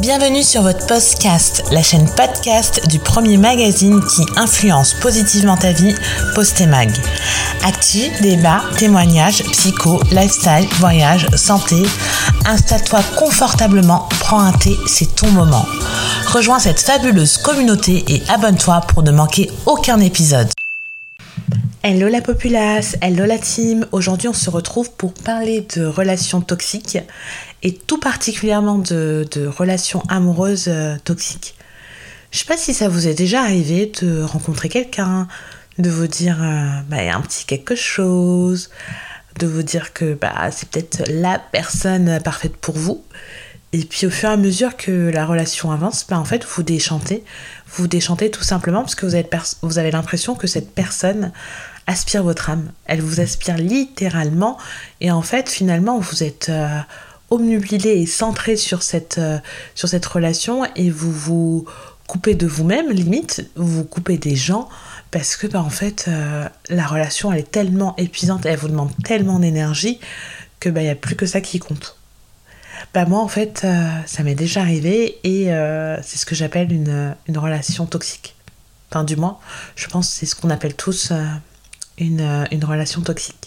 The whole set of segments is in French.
Bienvenue sur votre podcast, la chaîne podcast du premier magazine qui influence positivement ta vie, Postemag. Actu, débat, témoignages, psycho, lifestyle, voyage, santé. Installe-toi confortablement, prends un thé, c'est ton moment. Rejoins cette fabuleuse communauté et abonne-toi pour ne manquer aucun épisode. Hello la populace, hello la team. Aujourd'hui, on se retrouve pour parler de relations toxiques et tout particulièrement de, relations amoureuses euh, toxiques. Je sais pas si ça vous est déjà arrivé de rencontrer quelqu'un, de vous dire euh, bah, un petit quelque chose, de vous dire que bah, c'est peut-être la personne parfaite pour vous. Et puis au fur et à mesure que la relation avance, bah, en fait vous déchantez. Vous déchantez tout simplement parce que vous avez, l'impression que cette personne aspire votre âme. Elle vous aspire littéralement. Et en fait, finalement, vous êtes euh, omnubilé et centré sur cette, euh, sur cette relation et vous vous coupez de vous-même, limite, vous vous coupez des gens parce que, bah, en fait, euh, la relation, elle est tellement épuisante, elle vous demande tellement d'énergie que, bah, il n'y a plus que ça qui compte. Bah, moi, en fait, ça m'est déjà arrivé et c'est ce que j'appelle une, une relation toxique. Enfin, du moins, je pense que c'est ce qu'on appelle tous euh, une, relation toxique.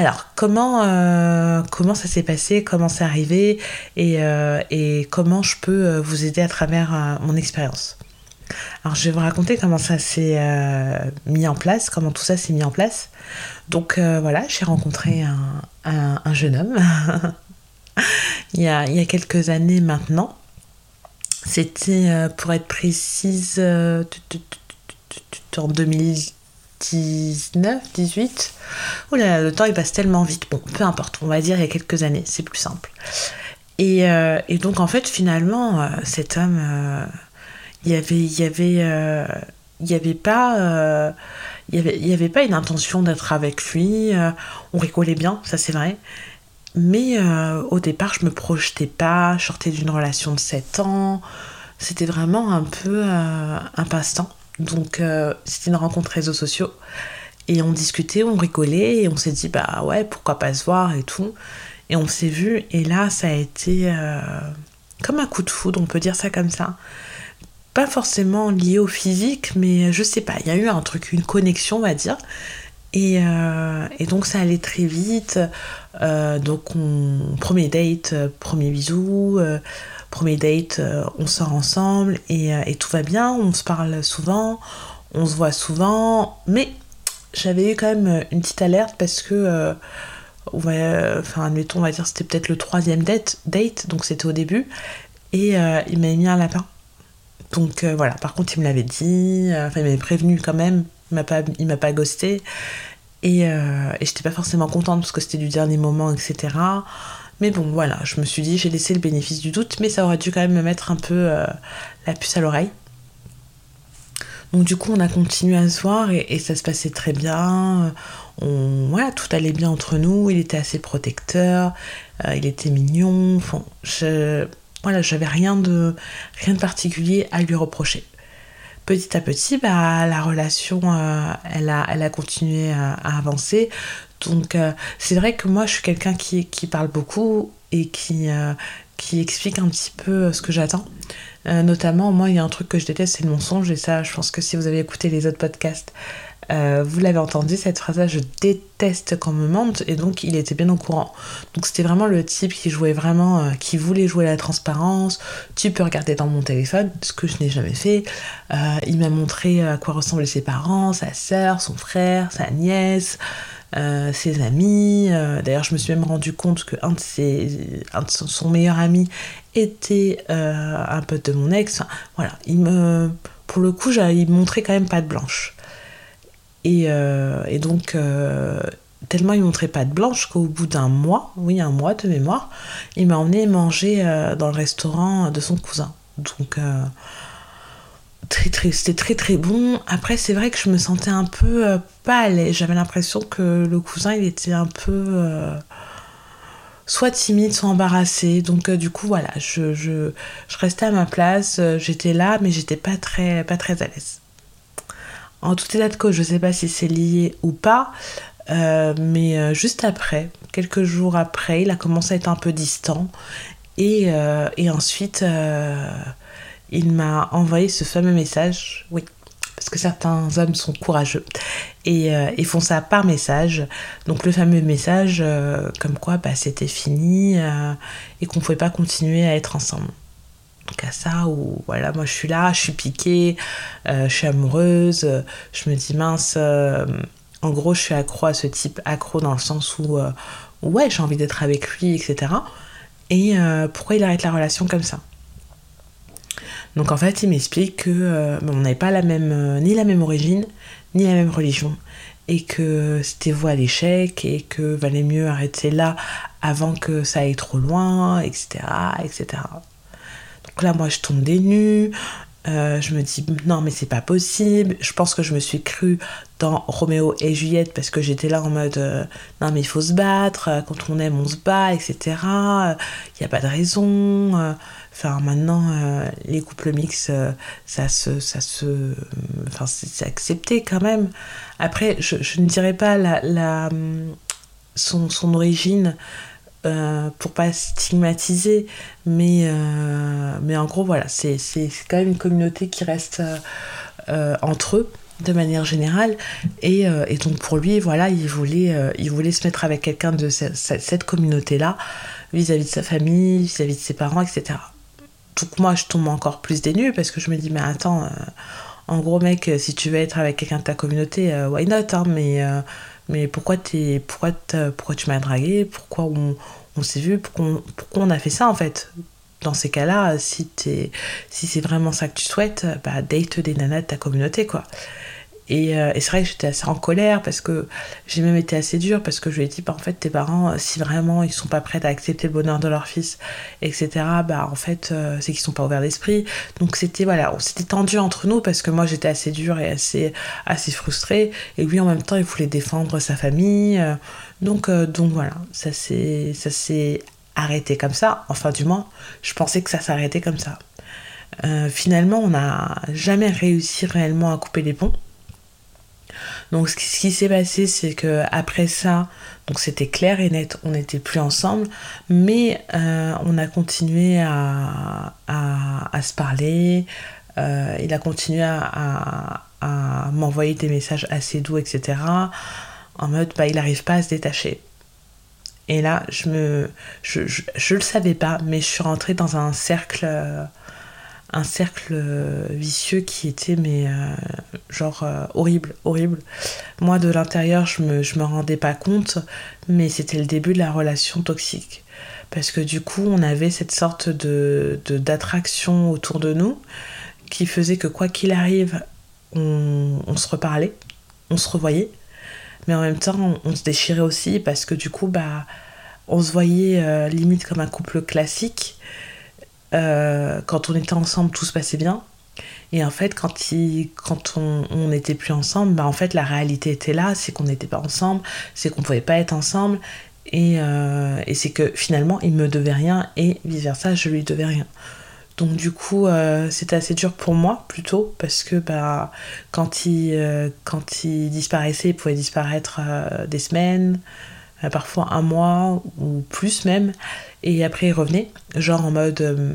Alors, comment, euh, comment ça s'est passé, comment c'est arrivé et, euh, comment je peux vous aider à travers mon expérience? Alors, je vais vous raconter comment ça s'est mis en place, comment tout ça s'est mis en place. Donc, voilà, j'ai rencontré un, un, jeune homme il, y a, il, y a, quelques années maintenant. C'était, pour être précise, en 2000 19, 18. Oula, le temps il passe tellement vite. Bon, peu importe, on va dire il y a quelques années, c'est plus simple. Et, euh, donc en fait, finalement, euh, cet homme, euh, il y avait, il y avait, il y avait pas, il avait, avait pas une intention d'être avec lui. on rigolait bien, ça c'est vrai. Mais au départ, je me projetais pas. Je sortais d'une relation de 7 ans. C'était vraiment un peu un passe-temps. Donc euh, c'était une rencontre réseaux sociaux. Et on discutait, on rigolait et on s'est dit bah ouais, pourquoi pas se voir et tout. Et on s'est vu et là ça a été euh, comme un coup de foudre, on peut dire ça comme ça. Pas forcément lié au physique, mais je sais pas, il y a eu un truc, une connexion on va dire. Et, euh, donc ça allait très vite. donc on, premier date, premier bisou, Premier date, euh, on sort ensemble euh, et, tout va bien, on se parle souvent, on se voit souvent, mais j'avais eu quand même une petite alerte parce que, euh, admettons, on va dire c'était peut-être le troisième date, date donc c'était au début, et il m'avait mis un lapin. Donc voilà, par contre, il me l'avait dit, enfin, il m'avait prévenu quand même, il m'a pas, pas ghosté, et, et j'étais pas forcément contente parce que c'était du dernier moment, etc. Mais bon, voilà, je me suis dit, j'ai laissé le bénéfice du doute, mais ça aurait dû quand même me mettre un peu euh, la puce à l'oreille. Donc du coup, on a continué à se voir et, ça se passait très bien. On, voilà, tout allait bien entre nous. Il était assez protecteur, euh, il était mignon. Enfin, je, voilà, j'avais rien de, rien de particulier à lui reprocher. Petit à petit, bah, la relation, euh, elle, a, elle a continué à avancer. Donc euh, c'est vrai que moi je suis quelqu'un qui, qui, parle beaucoup et qui, euh, qui explique un petit peu euh, ce que j'attends. notamment, moi il y a un truc que je déteste, c'est le mensonge. Et ça, je pense que si vous avez écouté les autres podcasts, vous l'avez entendu, cette phrase-là, je déteste quand me mente, et donc il était bien au courant. Donc c'était vraiment le type qui jouait vraiment, qui voulait jouer la transparence. Tu peux regarder dans mon téléphone, ce que je n'ai jamais fait. il m'a montré à quoi ressemblaient ses parents, sa sœur, son frère, sa nièce. Euh, ses amis. Euh, d'ailleurs, je me suis même rendu compte que un de, ses, un de son, meilleur ami était euh, un pote de mon ex. voilà, il me, pour le coup, il montrait quand même pas de blanche. Et, et donc, tellement il montrait pas de blanche qu'au bout d'un mois, oui, un mois de mémoire, il m'a emmené manger dans le restaurant de son cousin. Donc, très c'était très très bon. Après, c'est vrai que je me sentais un peu euh, à J'avais l'impression que le cousin, il était un peu euh, soit timide, soit embarrassé. Donc, euh, du coup, voilà, je, je, je, restais à ma place. j'étais là, mais j'étais pas très, pas très à l'aise. En tout état de cause, je sais pas si c'est lié ou pas. mais juste après, quelques jours après, il a commencé à être un peu distant Et, et ensuite, il m'a envoyé ce fameux message. Oui, parce que certains hommes sont courageux et, euh, font ça par message. Donc le fameux message euh, comme quoi bah, c'était fini euh, et qu'on ne pouvait pas continuer à être ensemble. Donc à ça où voilà, moi je suis là, je suis piquée, je suis amoureuse, je me dis mince, en gros je suis accro à ce type, accro dans le sens où ouais j'ai envie d'être avec lui, etc. Et pourquoi il arrête la relation comme ça? Donc en fait, il m'explique que euh, on n'avait pas la même, euh, ni la même origine, ni la même religion. Et que c'était voie à l'échec et que valait mieux arrêter là avant que ça aille trop loin, etc. etc. Donc là, moi, je tombe des nues. Euh, je me dis non mais c'est pas possible. Je pense que je me suis crue dans Roméo et Juliette parce que j'étais là en mode non mais il faut se battre, quand on aime on se bat, etc. Il n'y a pas de raison. Enfin, maintenant, euh, les couples mixtes, euh, ça se. Ça se enfin, c'est accepté quand même. Après, je, je ne dirais pas la, la son, son, origine euh, pour pas stigmatiser, mais, euh, mais en gros, voilà, c'est quand même une communauté qui reste entre eux de manière générale. Et, et, donc pour lui voilà il voulait il voulait se mettre avec quelqu'un de cette, cette communauté là vis-à-vis de sa famille vis-à-vis -vis de ses parents etc donc moi, je tombe encore plus dénue parce que je me dis, mais attends, euh, en gros, mec, si tu veux être avec quelqu'un de ta communauté, euh, why not hein, mais, euh, mais pourquoi, es, pourquoi, tu m'as dragué Pourquoi on, on s'est vu pourquoi on, a fait ça en fait? Dans ces cas-là, si, si c'est vraiment ça que tu souhaites, bah, date des nanas de ta communauté, quoi. Euh, et, c'est vrai que j'étais assez en colère parce que j'ai même été assez dure parce que je lui ai dit, bah, en fait, tes parents, si vraiment ils sont pas prêts à accepter le bonheur de leur fils, etc., bah, en fait, euh, c'est qu'ils sont pas ouverts d'esprit. Donc c'était, voilà, c'était tendu entre nous parce que moi j'étais assez dure et assez, assez frustrée. Et lui, en même temps, il voulait défendre sa famille. Euh. donc, donc voilà, ça s'est arrêté comme ça. Enfin, du moins, je pensais que ça s'arrêtait comme ça. finalement, on n'a jamais réussi réellement à couper les ponts. Donc ce qui s'est passé, c'est que après ça, donc c'était clair et net, on n'était plus ensemble, mais euh, on a continué à, se parler. Euh, il a continué à, m'envoyer des messages assez doux, etc. En mode, bah, il n'arrive pas à se détacher. Et là, je me, je, je, le savais pas, mais je suis rentrée dans un cercle un cercle euh, vicieux qui était mais euh, genre euh, horrible horrible. Moi de l'intérieur je me je me rendais pas compte mais c'était le début de la relation toxique. Parce que du coup on avait cette sorte de d'attraction autour de nous qui faisait que quoi qu'il arrive on, on, se reparlait on se revoyait. Mais en même temps on, se déchirait aussi parce que du coup bah on se voyait limite comme un couple classique euh, quand on était ensemble, tout se passait bien. Et en fait, quand, il, quand on n'était plus ensemble, bah en fait, la réalité était là, c'est qu'on n'était pas ensemble, c'est qu'on pouvait pas être ensemble, et, euh, et c'est que finalement, il me devait rien, et vice-versa, je lui devais rien. Donc du coup, euh, c'était assez dur pour moi, plutôt, parce que bah, quand, il, quand il disparaissait, il pouvait disparaître des semaines, parfois un mois, ou plus même. Et après, il revenait, genre en mode euh,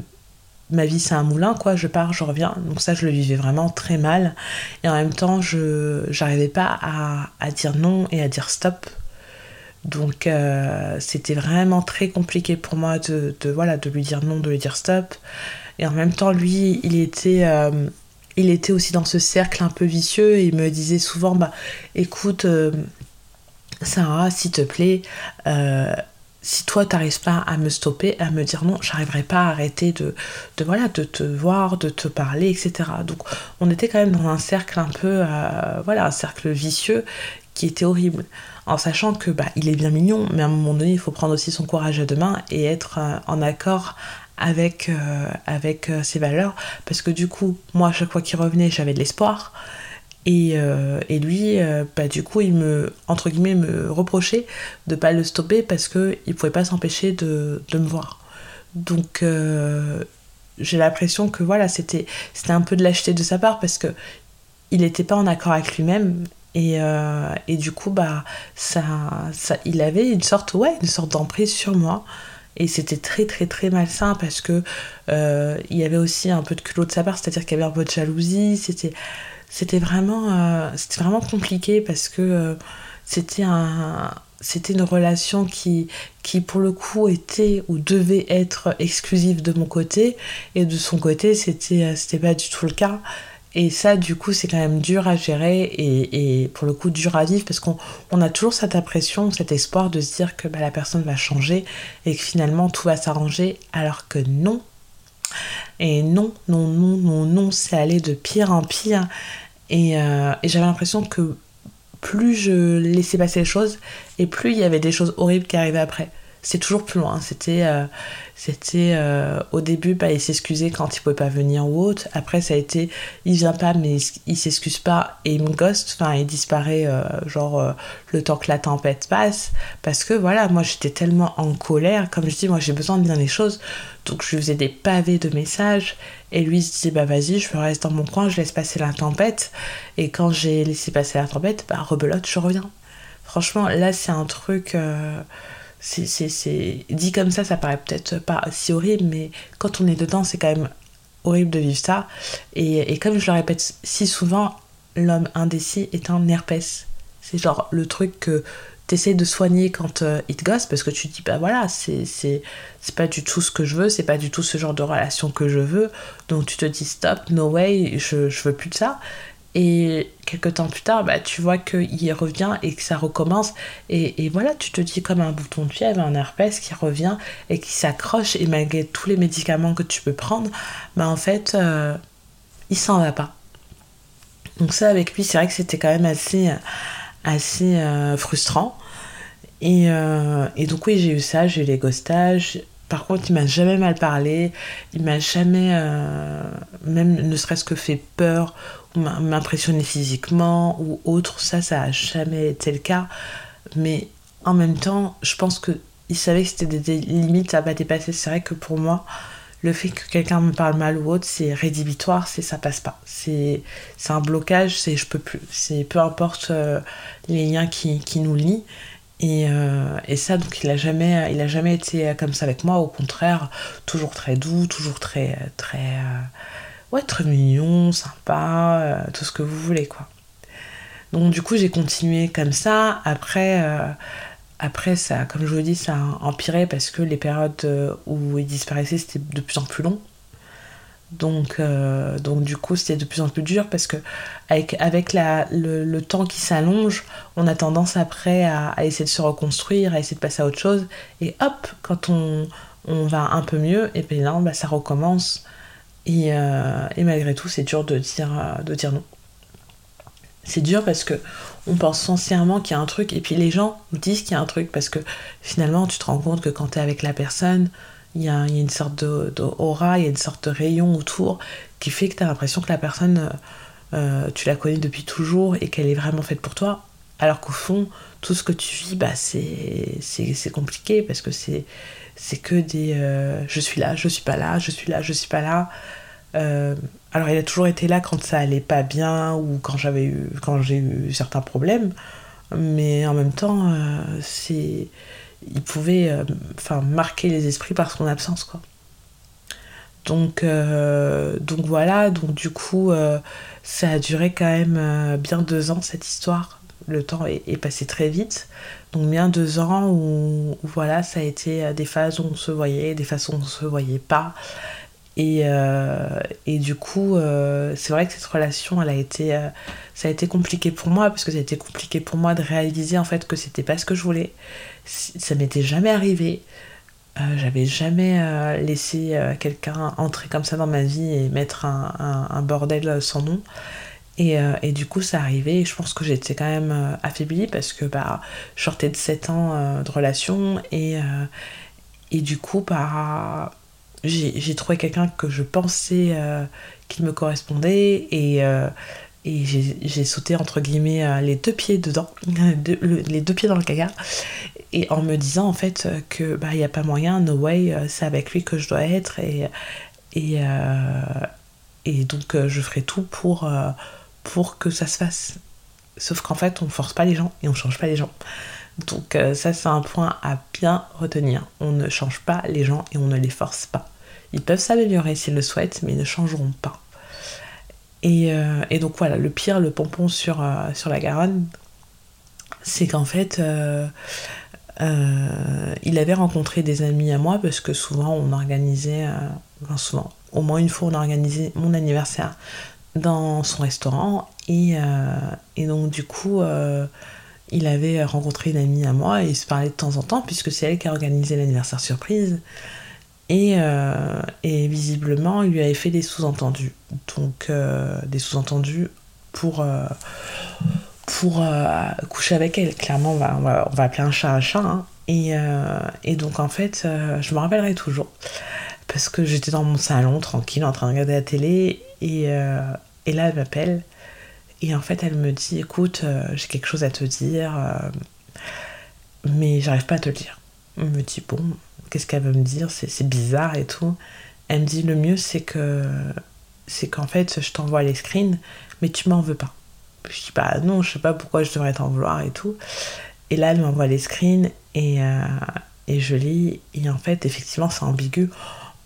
ma vie c'est un moulin, quoi, je pars, je reviens. Donc ça, je le vivais vraiment très mal. Et en même temps, je j'arrivais pas à, dire non et à dire stop. Donc euh, c'était vraiment très compliqué pour moi de, lui dire non, de lui dire stop. Et en même temps, lui, il était, euh, aussi dans ce cercle un peu vicieux il me disait souvent, bah écoute, Sarah, s'il te plaît, si toi t'arrives pas à me stopper, à me dire non, j'arriverai pas à arrêter de, de, voilà, de te voir, de te parler, etc. Donc on était quand même dans un cercle un peu, euh, voilà, un cercle vicieux qui était horrible. En sachant que bah, il est bien mignon, mais à un moment donné, il faut prendre aussi son courage à deux mains et être euh, en accord avec, euh, avec ses valeurs. Parce que du coup, moi, à chaque fois qu'il revenait, j'avais de l'espoir. Et, euh, et lui, euh, bah, du coup, il me, entre guillemets, me reprochait de pas le stopper parce qu'il ne pouvait pas s'empêcher de, de, me voir. Donc, euh, j'ai l'impression que voilà, c'était un peu de lâcheté de sa part parce que il n'était pas en accord avec lui-même. Et, et, du coup, bah, ça, ça, il avait une sorte, ouais, sorte d'emprise sur moi. Et c'était très très très malsain parce que y avait aussi un peu de culot de sa part, c'est-à-dire qu'il y avait un peu de jalousie. C'était, c'était vraiment, euh, c'était vraiment compliqué parce que euh, c'était un, c'était une relation qui, qui pour le coup était ou devait être exclusive de mon côté et de son côté c'était, c'était pas du tout le cas. Et ça, du coup, c'est quand même dur à gérer et, et, pour le coup dur à vivre parce qu'on on a toujours cette impression, cet espoir de se dire que bah, la personne va changer et que finalement tout va s'arranger alors que non. Et non, non, non, non, non, c'est aller de pire en pire. Et, euh, et j'avais l'impression que plus je laissais passer les choses et plus il y avait des choses horribles qui arrivaient après. C'est toujours plus loin. C'était euh, c'était euh, au début, bah, il s'excusait quand il pouvait pas venir ou autre. Après, ça a été, il vient pas, mais il s'excuse pas et il me ghost. Enfin, il disparaît, euh, genre, le temps que la tempête passe. Parce que voilà, moi j'étais tellement en colère. Comme je dis, moi j'ai besoin de dire les choses. Donc je lui faisais des pavés de messages. Et lui il se disait, bah vas-y, je reste dans mon coin, je laisse passer la tempête. Et quand j'ai laissé passer la tempête, bah rebelote, je reviens. Franchement, là c'est un truc c'est dit comme ça, ça paraît peut-être pas si horrible, mais quand on est dedans, c'est quand même horrible de vivre ça. Et, et comme je le répète si souvent, l'homme indécis est un herpès. C'est genre le truc que t'essayes de soigner quand euh, il te gosse parce que tu te dis bah voilà c'est c'est pas du tout ce que je veux c'est pas du tout ce genre de relation que je veux donc tu te dis stop no way je, je veux plus de ça et quelques temps plus tard, bah, tu vois qu'il revient et que ça recommence. Et, voilà, tu te dis comme un bouton de fièvre, un herpès qui revient et qui s'accroche. Et malgré tous les médicaments que tu peux prendre, bah, en fait, euh, il s'en va pas. Donc ça, avec lui, c'est vrai que c'était quand même assez, assez euh, frustrant. Et, euh, et, donc oui, j'ai eu ça, j'ai eu les ghostages. Par contre, il m'a jamais mal parlé, il m'a jamais, même ne serait-ce que fait peur m'impressionner physiquement ou autre, ça, ça a jamais été le cas. Mais en même temps, je pense que il savait que c'était des, limites à pas dépasser. C'est vrai que pour moi, le fait que quelqu'un me parle mal ou autre, c'est rédhibitoire, c'est ça passe pas. C'est un blocage, c'est je peux plus. C'est peu importe euh, les liens qui, nous lient. Et, euh, et, ça, donc il a jamais, il a jamais été comme ça avec moi. Au contraire, toujours très doux, toujours très, très, euh, être mignon, sympa, euh, tout ce que vous voulez quoi. Donc du coup j'ai continué comme ça. Après, euh, après ça, comme je vous dis, ça a empiré parce que les périodes euh, où il disparaissait c'était de plus en plus long. Donc, donc du coup c'était de plus en plus dur parce que avec, avec la, le, temps qui s'allonge, on a tendance après à, essayer de se reconstruire, à essayer de passer à autre chose. Et hop, quand on, on va un peu mieux, et bien là bah, ça recommence euh, et, malgré tout, c'est dur de dire, euh, de dire non. C'est dur parce que on pense sincèrement qu'il y a un truc, et puis les gens disent qu'il y a un truc, parce que finalement, tu te rends compte que quand tu es avec la personne, il y, a, une sorte d'aura, il y a une sorte de rayon autour qui fait que tu as l'impression que la personne, euh, tu la connais depuis toujours et qu'elle est vraiment faite pour toi. Alors qu'au fond, tout ce que tu vis, bah, c'est compliqué parce que c'est c'est que des euh, je suis là, je suis pas là, je suis là, je suis pas là. Euh, alors il a toujours été là quand ça allait pas bien ou quand j'avais eu quand j'ai eu certains problèmes, mais en même temps euh, c'est il pouvait enfin marquer les esprits par son absence quoi. Donc donc voilà donc du coup ça a duré quand même bien deux ans cette histoire. Le temps est passé très vite. Donc bien deux ans où, voilà, ça a été euh, des phases où on se voyait, des phases où on se voyait pas. Et, euh, et du coup, euh, c'est vrai que cette relation, elle a été, ça a été compliqué pour moi, parce que ça a été compliqué pour moi de réaliser en fait que c'était pas ce que je voulais. Ça m'était jamais arrivé. J'avais jamais laissé quelqu'un entrer comme ça dans ma vie et mettre un, un bordel sans nom. Euh, et, du coup, ça arrivait. Et je pense que j'étais quand même euh, affaiblie parce que bah, je sortais de 7 ans euh, de relation et, et du coup, bah, j'ai trouvé quelqu'un que je pensais qu'il me correspondait et, et j'ai sauté entre guillemets les deux pieds dedans, les deux pieds dans le caca et en me disant en fait que bah il n'y a pas moyen, no way, c'est avec lui que je dois être et, et, et donc je ferai tout pour pour que ça se fasse. Sauf qu'en fait, on force pas les gens et on change pas les gens. Donc ça c'est un point à bien retenir. On ne change pas les gens et on ne les force pas. Ils peuvent s'améliorer s'ils le souhaitent, mais ils ne changeront pas. Et, donc voilà, le pire, le pompon sur, sur la Garonne, c'est qu'en fait, il avait rencontré des amis à moi parce que souvent on organisait, enfin souvent, au moins une fois on a organisé mon anniversaire dans son restaurant et, et donc du coup il avait rencontré une amie à moi et il se parlait de temps en temps puisque c'est elle qui a organisé l'anniversaire surprise. Et, euh, et, visiblement, il lui avait fait des sous-entendus. Donc, euh, des sous-entendus pour, euh, pour coucher avec elle. Clairement, on va, on va, on va appeler un chat un chat. Hein. Et, et, donc, en fait, je me rappellerai toujours. Parce que j'étais dans mon salon, tranquille, en train de regarder la télé. Et, et là, elle m'appelle. Et en fait, elle me dit écoute, euh, j'ai quelque chose à te dire, euh, mais j'arrive pas à te le dire. Elle me dit bon, qu'est-ce qu'elle veut me dire? C'est bizarre et tout. Elle me dit le mieux, c'est que c'est qu'en fait, je t'envoie les screens, mais tu m'en veux pas. Je dis bah non, je sais pas pourquoi je devrais t'en vouloir et tout. Et là, elle m'envoie les screens et, euh, et je lis. Et en fait, effectivement, c'est ambigu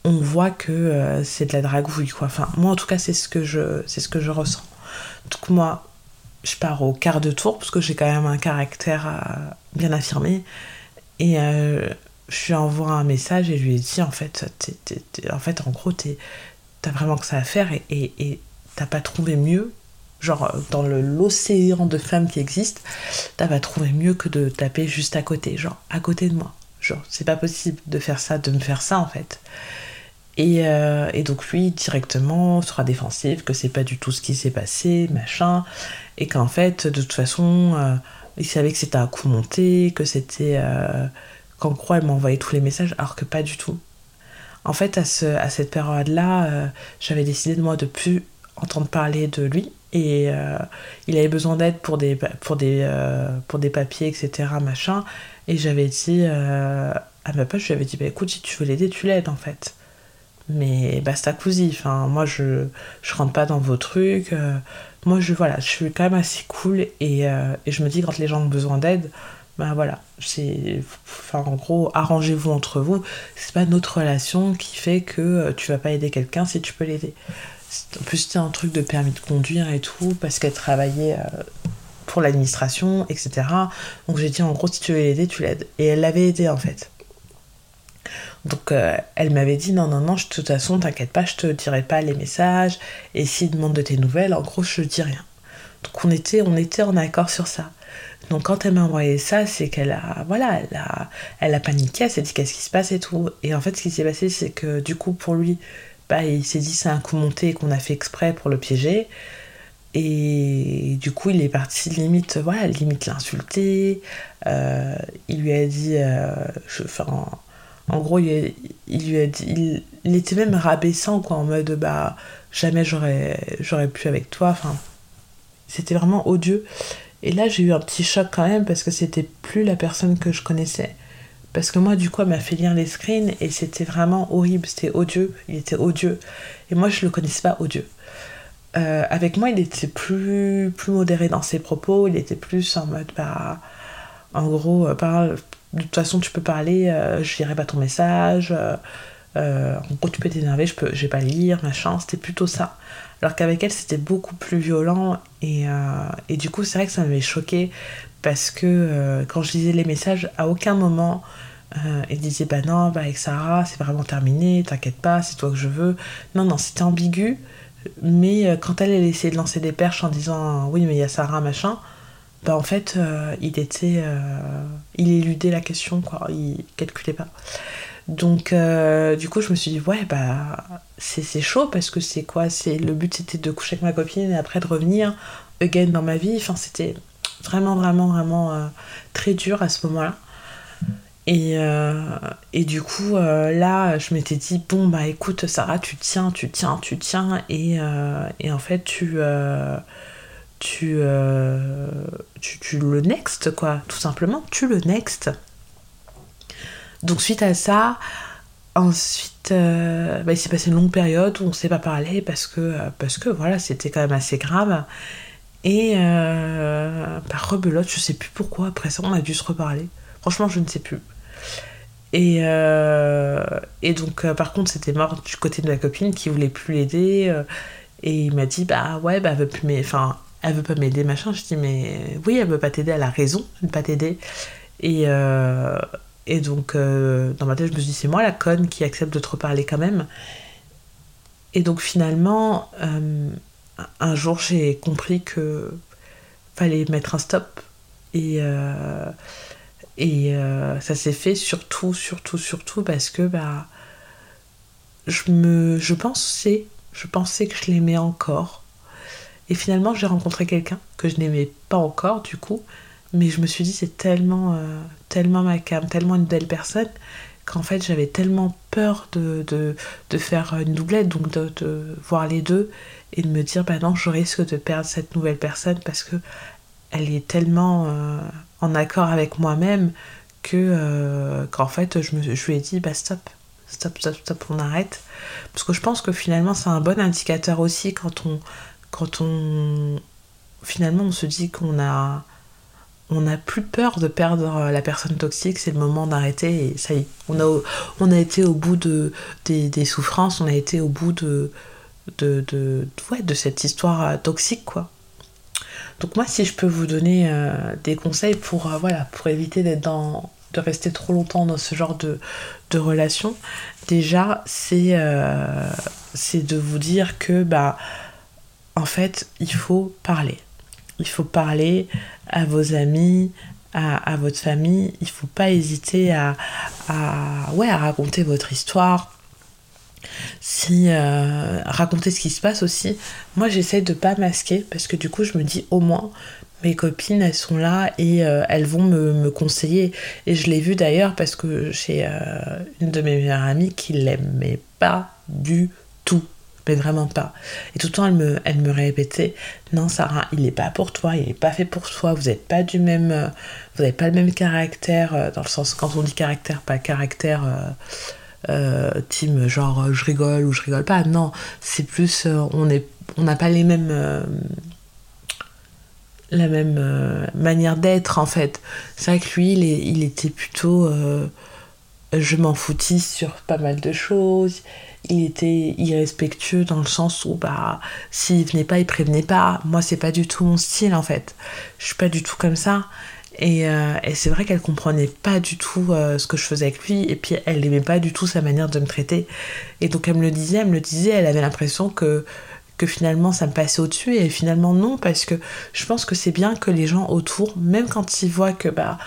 on voit que c'est de la dragouille quoi. Enfin, moi en tout cas, c'est ce que je c'est ce que je ressens. Donc moi, je pars au quart de tour parce que j'ai quand même un caractère euh, bien affirmé. Et euh, je lui envoie un message et je lui ai dit en fait, en fait en gros, t'as vraiment que ça à faire et t'as pas trouvé mieux. Genre dans l'océan de femmes qui existe, t'as pas trouvé mieux que de taper juste à côté, genre à côté de moi. Genre c'est pas possible de faire ça, de me faire ça en fait. Euh, et, donc lui directement sera défensif, que c'est pas du tout ce qui s'est passé, machin, et qu'en fait de toute façon euh, il savait que c'était un coup monté, que c'était euh, qu'en gros elle m'envoyait tous les messages, alors que pas du tout. En fait à, ce, à cette période-là, j'avais décidé de moi de plus entendre parler de lui. Et il avait besoin d'aide pour des pour des pour des papiers etc machin. Et j'avais dit à ma pote je lui avais dit bah écoute si tu veux l'aider tu l'aides en fait mais basta cosy. Enfin, moi, je, je rentre pas dans vos trucs. Euh, moi, je, voilà, je suis quand même assez cool et, euh, et je me dis, quand les gens ont besoin d'aide, ben voilà, c'est. En gros, arrangez-vous entre vous. C'est pas notre relation qui fait que euh, tu vas pas aider quelqu'un si tu peux l'aider. En plus, c'était un truc de permis de conduire et tout, parce qu'elle travaillait pour l'administration, etc. Donc j'ai dit, en gros, si tu veux l'aider, tu l'aides. Et elle l'avait aidé, en fait. Donc euh, elle m'avait dit non, non, non, de toute façon, t'inquiète pas, je te dirai pas les messages. Et s'il demande de tes nouvelles, en gros, je dis rien. Donc on était, on était en accord sur ça. Donc quand elle m'a envoyé ça, c'est qu'elle a, voilà, elle a, elle a paniqué, elle s'est dit qu'est-ce qui se passe et tout. Et en fait, ce qui s'est passé, c'est que du coup, pour lui, bah, il s'est dit c'est un coup monté qu'on a fait exprès pour le piéger. Et du coup, il est parti limite, voilà, limite l'insulter. Euh, il lui a dit, euh, je, enfin, en gros, il, lui a dit, il, était même rabaissant, quoi, en mode, bah, jamais j'aurais, j'aurais pu avec toi. Enfin, c'était vraiment odieux. Et là, j'ai eu un petit choc quand même parce que c'était plus la personne que je connaissais. Parce que moi, du coup, elle m'a fait lire les screens et c'était vraiment horrible, c'était odieux, il était odieux. Et moi, je le connaissais pas odieux. Euh, avec moi, il était plus, plus modéré dans ses propos, il était plus en mode, bah, en gros, euh, parle, de toute façon tu peux parler, euh, je lirai pas ton message, euh, euh, en gros tu peux t'énerver, je peux, je vais pas lire, machin, c'était plutôt ça. Alors qu'avec elle c'était beaucoup plus violent et, et du coup c'est vrai que ça m'avait choqué parce que quand je lisais les messages, à aucun moment elle disait bah non, bah avec Sarah c'est vraiment terminé, t'inquiète pas, c'est toi que je veux. Non, non, c'était ambigu, mais quand elle, elle essayait de lancer des perches en disant oui mais il y a Sarah machin, bah en fait, euh, il était. Euh, il éludait la question, quoi. Il calculait pas. Donc, euh, du coup, je me suis dit, ouais, bah, c'est chaud parce que c'est quoi? C'est Le but c'était de coucher avec ma copine et après de revenir again dans ma vie. Enfin, c'était vraiment, vraiment, vraiment très dur à ce moment-là. Et, et, du coup, là, je m'étais dit, bon, bah écoute, Sarah, tu tiens, tu tiens, tu tiens. Et, et en fait, tu euh, tu, le next, quoi, tout simplement, tu le next. Donc suite à ça, ensuite, euh, bah, il s'est passé une longue période où on ne s'est pas parlé parce que, euh, parce que voilà, c'était quand même assez grave. Et euh, rebelote, je sais plus pourquoi, après ça, on a dû se reparler. Franchement, je ne sais plus. Et, euh, et donc, euh, par contre, c'était mort du côté de ma copine qui voulait plus l'aider. et il m'a dit, bah ouais, bah veut plus m'aider. Enfin, elle veut pas m'aider, machin. Je dis, mais oui, elle veut pas t'aider, elle a raison de pas t'aider. Et, euh, et donc, euh, dans ma tête, je me suis dit, c'est moi la conne qui accepte de te reparler quand même. Et donc, finalement, euh, un jour, j'ai compris que fallait mettre un stop. Et, et ça s'est fait surtout, surtout, surtout parce que bah, je, me, je pensais, je pensais que je l'aimais encore. Et finalement, j'ai rencontré quelqu'un que je n'aimais pas encore, du coup. Mais je me suis dit, c'est tellement, euh, tellement ma cam, tellement une belle personne, qu'en fait, j'avais tellement peur de, de, faire une doublette, donc de, de voir les deux, et de me dire, bah non, je risque de perdre cette nouvelle personne parce que elle est tellement euh, en accord avec moi-même que euh, qu'en fait je, me, je lui ai dit bah stop stop stop stop on arrête parce que je pense que finalement c'est un bon indicateur aussi quand on quand on finalement on se dit qu'on a on n'a plus peur de perdre la personne toxique, c'est le moment d'arrêter et ça y est. On a, on a été au bout de, des, des souffrances, on a été au bout de, de, de, ouais, de cette histoire toxique, quoi. Donc moi, si je peux vous donner euh, des conseils pour, euh, voilà, pour éviter d'être dans, de rester trop longtemps dans ce genre de, de relation, déjà, c'est euh, de vous dire que, bah, en fait, il faut parler. Il faut parler à vos amis, à, votre famille. Il faut pas hésiter à, raconter votre histoire. Si euh, raconter ce qui se passe aussi, moi j'essaie de pas masquer parce que du coup je me dis au moins mes copines elles sont là et euh, elles vont me, me, conseiller. Et je l'ai vu d'ailleurs parce que j'ai euh, une de mes meilleures amies qui l'aimait pas du tout vraiment pas. Et tout le temps, elle me, elle me répétait Non, Sarah, il n'est pas pour toi, il n'est pas fait pour toi, vous n'êtes pas du même. euh, vous n'avez pas le même caractère, euh, dans le sens, quand on dit caractère, pas caractère. euh, team genre je rigole ou je rigole pas non c'est plus on est on n'a pas les mêmes la même manière d'être en fait c'est vrai que lui il, était plutôt je m'en foutis sur pas mal de choses il était irrespectueux dans le sens où bah s'il venait pas il prévenait pas. Moi c'est pas du tout mon style en fait. Je suis pas du tout comme ça. Et, euh, et c'est vrai qu'elle comprenait pas du tout euh, ce que je faisais avec lui. Et puis elle aimait pas du tout sa manière de me traiter. Et donc elle me le disait elle me le disait. Elle avait l'impression que que finalement ça me passait au-dessus. Et finalement non parce que je pense que c'est bien que les gens autour même quand ils voient que bah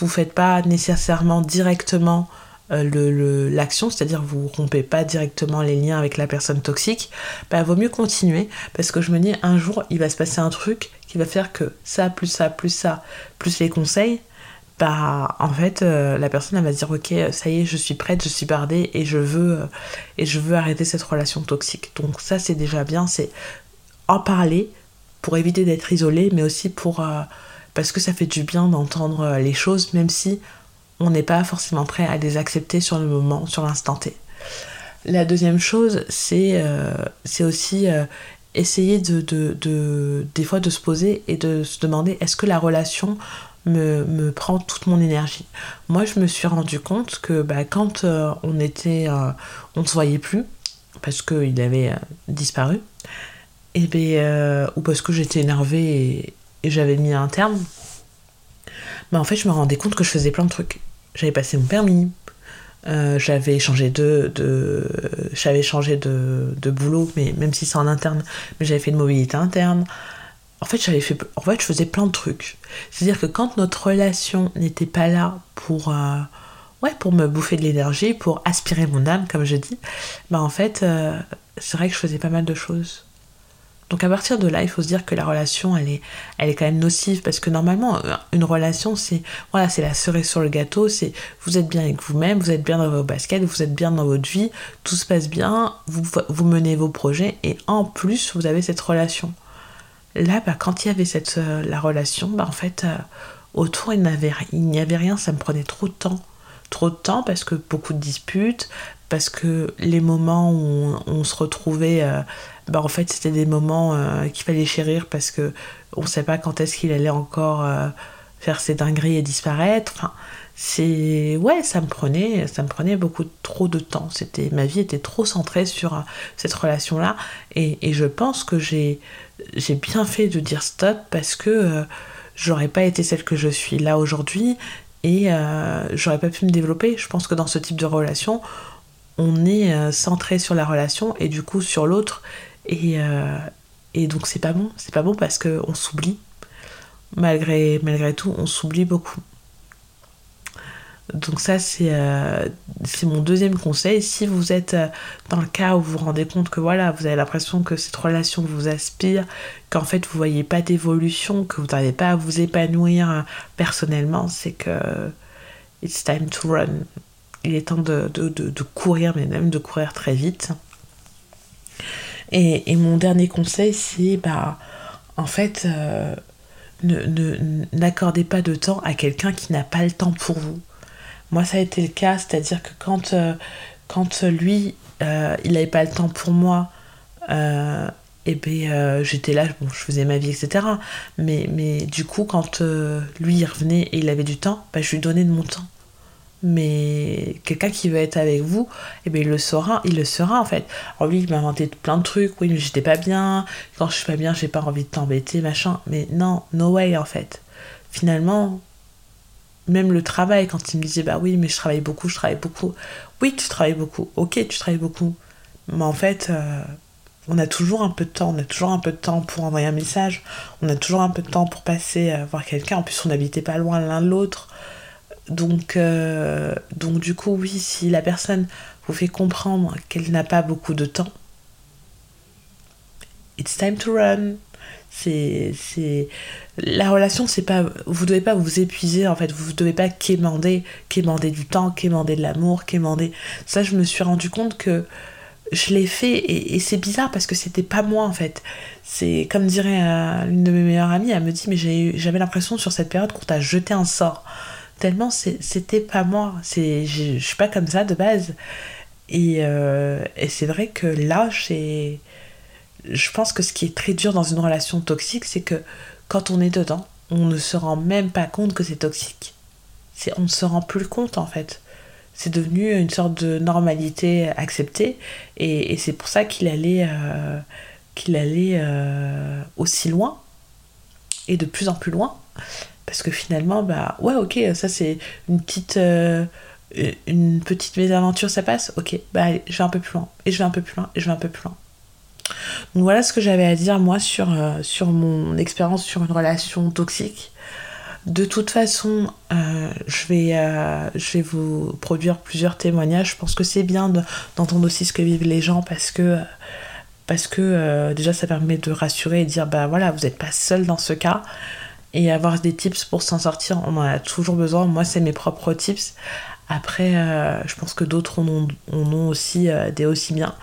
vous faites pas nécessairement directement l'action, c'est-à-dire vous rompez pas directement les liens avec la personne toxique, bah vaut mieux continuer parce que je me dis un jour il va se passer un truc qui va faire que ça plus ça plus ça plus les conseils, bah en fait euh, la personne elle va se dire ok ça y est je suis prête je suis bardée et je veux euh, et je veux arrêter cette relation toxique. Donc ça c'est déjà bien c'est en parler pour éviter d'être isolé mais aussi pour euh, parce que ça fait du bien d'entendre euh, les choses même si on n'est pas forcément prêt à les accepter sur le moment sur l'instant T la deuxième chose c'est euh, aussi euh, essayer de, de, de des fois de se poser et de se demander est-ce que la relation me, me prend toute mon énergie? Moi, je me suis rendu compte que bah, quand euh, on était, on ne se voyait plus parce qu'il avait disparu, et ben, euh, ou parce que j'étais énervée et, et j'avais mis un terme, bah, en fait, je me rendais compte que je faisais plein de trucs. J'avais passé mon permis, euh, j'avais changé de, de j'avais changé de, de boulot, mais même si c'est en interne, mais j'avais fait une mobilité interne. En fait, j'avais fait, en fait, je faisais plein de trucs. C'est-à-dire que quand notre relation n'était pas là pour, euh, ouais, pour me bouffer de l'énergie, pour aspirer mon âme, comme je dis, bah en fait, euh, c'est vrai que je faisais pas mal de choses. Donc à partir de là, il faut se dire que la relation, elle est, elle est quand même nocive parce que normalement, une relation, c'est voilà, c'est la cerise sur le gâteau, c'est vous êtes bien avec vous-même, vous êtes bien dans vos baskets, vous êtes bien dans votre vie, tout se passe bien, vous, menez vos projets et en plus, vous avez cette relation. Là, bah, quand il y avait cette, euh, la relation, bah, en fait, euh, autour, il n'y avait, il n'y avait rien, ça me prenait trop de temps. Trop de temps parce que beaucoup de disputes, parce que les moments où on, se retrouvait, bah, en fait, c'était des moments qu'il fallait chérir parce que on ne sait pas quand est-ce qu'il allait encore faire ses dingueries et disparaître. Enfin, c'est ouais ça me prenait ça me prenait beaucoup trop de temps. C'était ma vie était trop centrée sur euh, cette relation là et, je pense que j'ai j'ai bien fait de dire stop parce que euh, j'aurais pas été celle que je suis là aujourd'hui et euh, j'aurais pas pu me développer. Je pense que dans ce type de relation on est centré sur la relation et du coup sur l'autre et, et donc c'est pas bon c'est pas bon parce que on s'oublie malgré malgré tout on s'oublie beaucoup donc ça, euh, c'est mon deuxième conseil. Si vous êtes euh, dans le cas où vous vous rendez compte que voilà, vous avez l'impression que cette relation vous aspire, qu'en fait vous voyez pas d'évolution, que vous n'arrivez pas à vous épanouir euh, personnellement, c'est que it's time to run. Il est temps de, courir, mais même de courir très vite. Et, mon dernier conseil, c'est bah, en fait, n'accordez pas de temps à quelqu'un qui n'a pas le temps pour vous. Moi, ça a été le cas, c'est-à-dire que quand, euh, quand lui, euh, il n'avait pas le temps pour moi, euh, et ben j'étais là, bon, je faisais ma vie, etc. Mais, mais du coup, quand lui, il revenait et il avait du temps, ben, je lui donnais de mon temps. Mais quelqu'un qui veut être avec vous, et ben, il le saura, il le sera en fait. Alors lui, il m'a inventé plein de trucs, oui, mais j'étais pas bien, quand je suis pas bien, j'ai pas envie de t'embêter, machin. Mais non, no way en fait. Finalement, même le travail, quand il me disait, bah oui, mais je travaille beaucoup, je travaille beaucoup. Oui, tu travailles beaucoup. Ok, tu travailles beaucoup. Mais en fait, euh, on a toujours un peu de temps. On a toujours un peu de temps pour envoyer un message. On a toujours un peu de temps pour passer euh, voir quelqu'un. En plus, on n'habitait pas loin l'un de l'autre. Donc, euh, donc, du coup, oui, si la personne vous fait comprendre qu'elle n'a pas beaucoup de temps, it's time to run. C'est, c'est la relation, c'est pas, vous devez pas vous épuiser en fait, vous devez pas quémander, du temps, quémander de l'amour, quémander. Ça, je me suis rendu compte que je l'ai fait et, c'est bizarre parce que c'était pas moi en fait. C'est comme dirait euh, l'une de mes meilleures amies, elle me dit mais j'avais l'impression sur cette période qu'on t'a jeté un sort. Tellement c'était pas moi. C'est, je suis pas comme ça de base. Et, euh, et c'est vrai que là, je pense que ce qui est très dur dans une relation toxique, c'est que quand on est dedans, on ne se rend même pas compte que c'est toxique. On ne se rend plus compte en fait. C'est devenu une sorte de normalité acceptée et, c'est pour ça qu'il allait, euh, allait euh, aussi loin et de plus en plus loin. Parce que finalement, bah ouais, ok, ça c'est une petite, euh, une petite mésaventure, ça passe, ok, bah allez, je vais un peu plus loin, et je vais un peu plus loin, et je vais un peu plus loin. Donc voilà ce que j'avais à dire moi sur, euh, sur mon expérience sur une relation toxique. De toute façon, euh, je, vais, je vais vous produire plusieurs témoignages. Je pense que c'est bien d'entendre aussi ce que vivent les gens parce que, parce que déjà ça permet de rassurer et de dire bah voilà, vous n'êtes pas seul dans ce cas. Et avoir des tips pour s'en sortir, on en a toujours besoin. Moi, c'est mes propres tips. Après, euh, je pense que d'autres en ont, aussi euh, des aussi bien.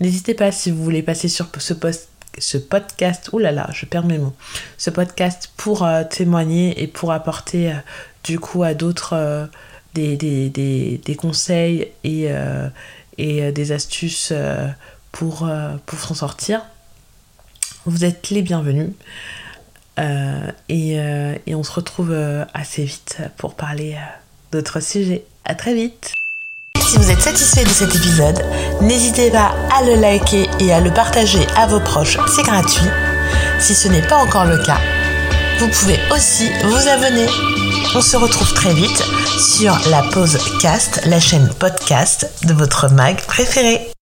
N'hésitez pas si vous voulez passer sur ce, post, ce podcast, oulala, là là, je perds mes mots, ce podcast pour euh, témoigner et pour apporter du coup à d'autres des, des, conseils et, et des astuces pour, pour s'en sortir. Vous êtes les bienvenus. Et, et, on se retrouve assez vite pour parler d'autres sujets. À très vite. Si vous êtes satisfait de cet épisode, n'hésitez pas à le liker et à le partager à vos proches, c'est gratuit. Si ce n'est pas encore le cas, vous pouvez aussi vous abonner. On se retrouve très vite sur la pause cast, la chaîne podcast de votre mag préféré.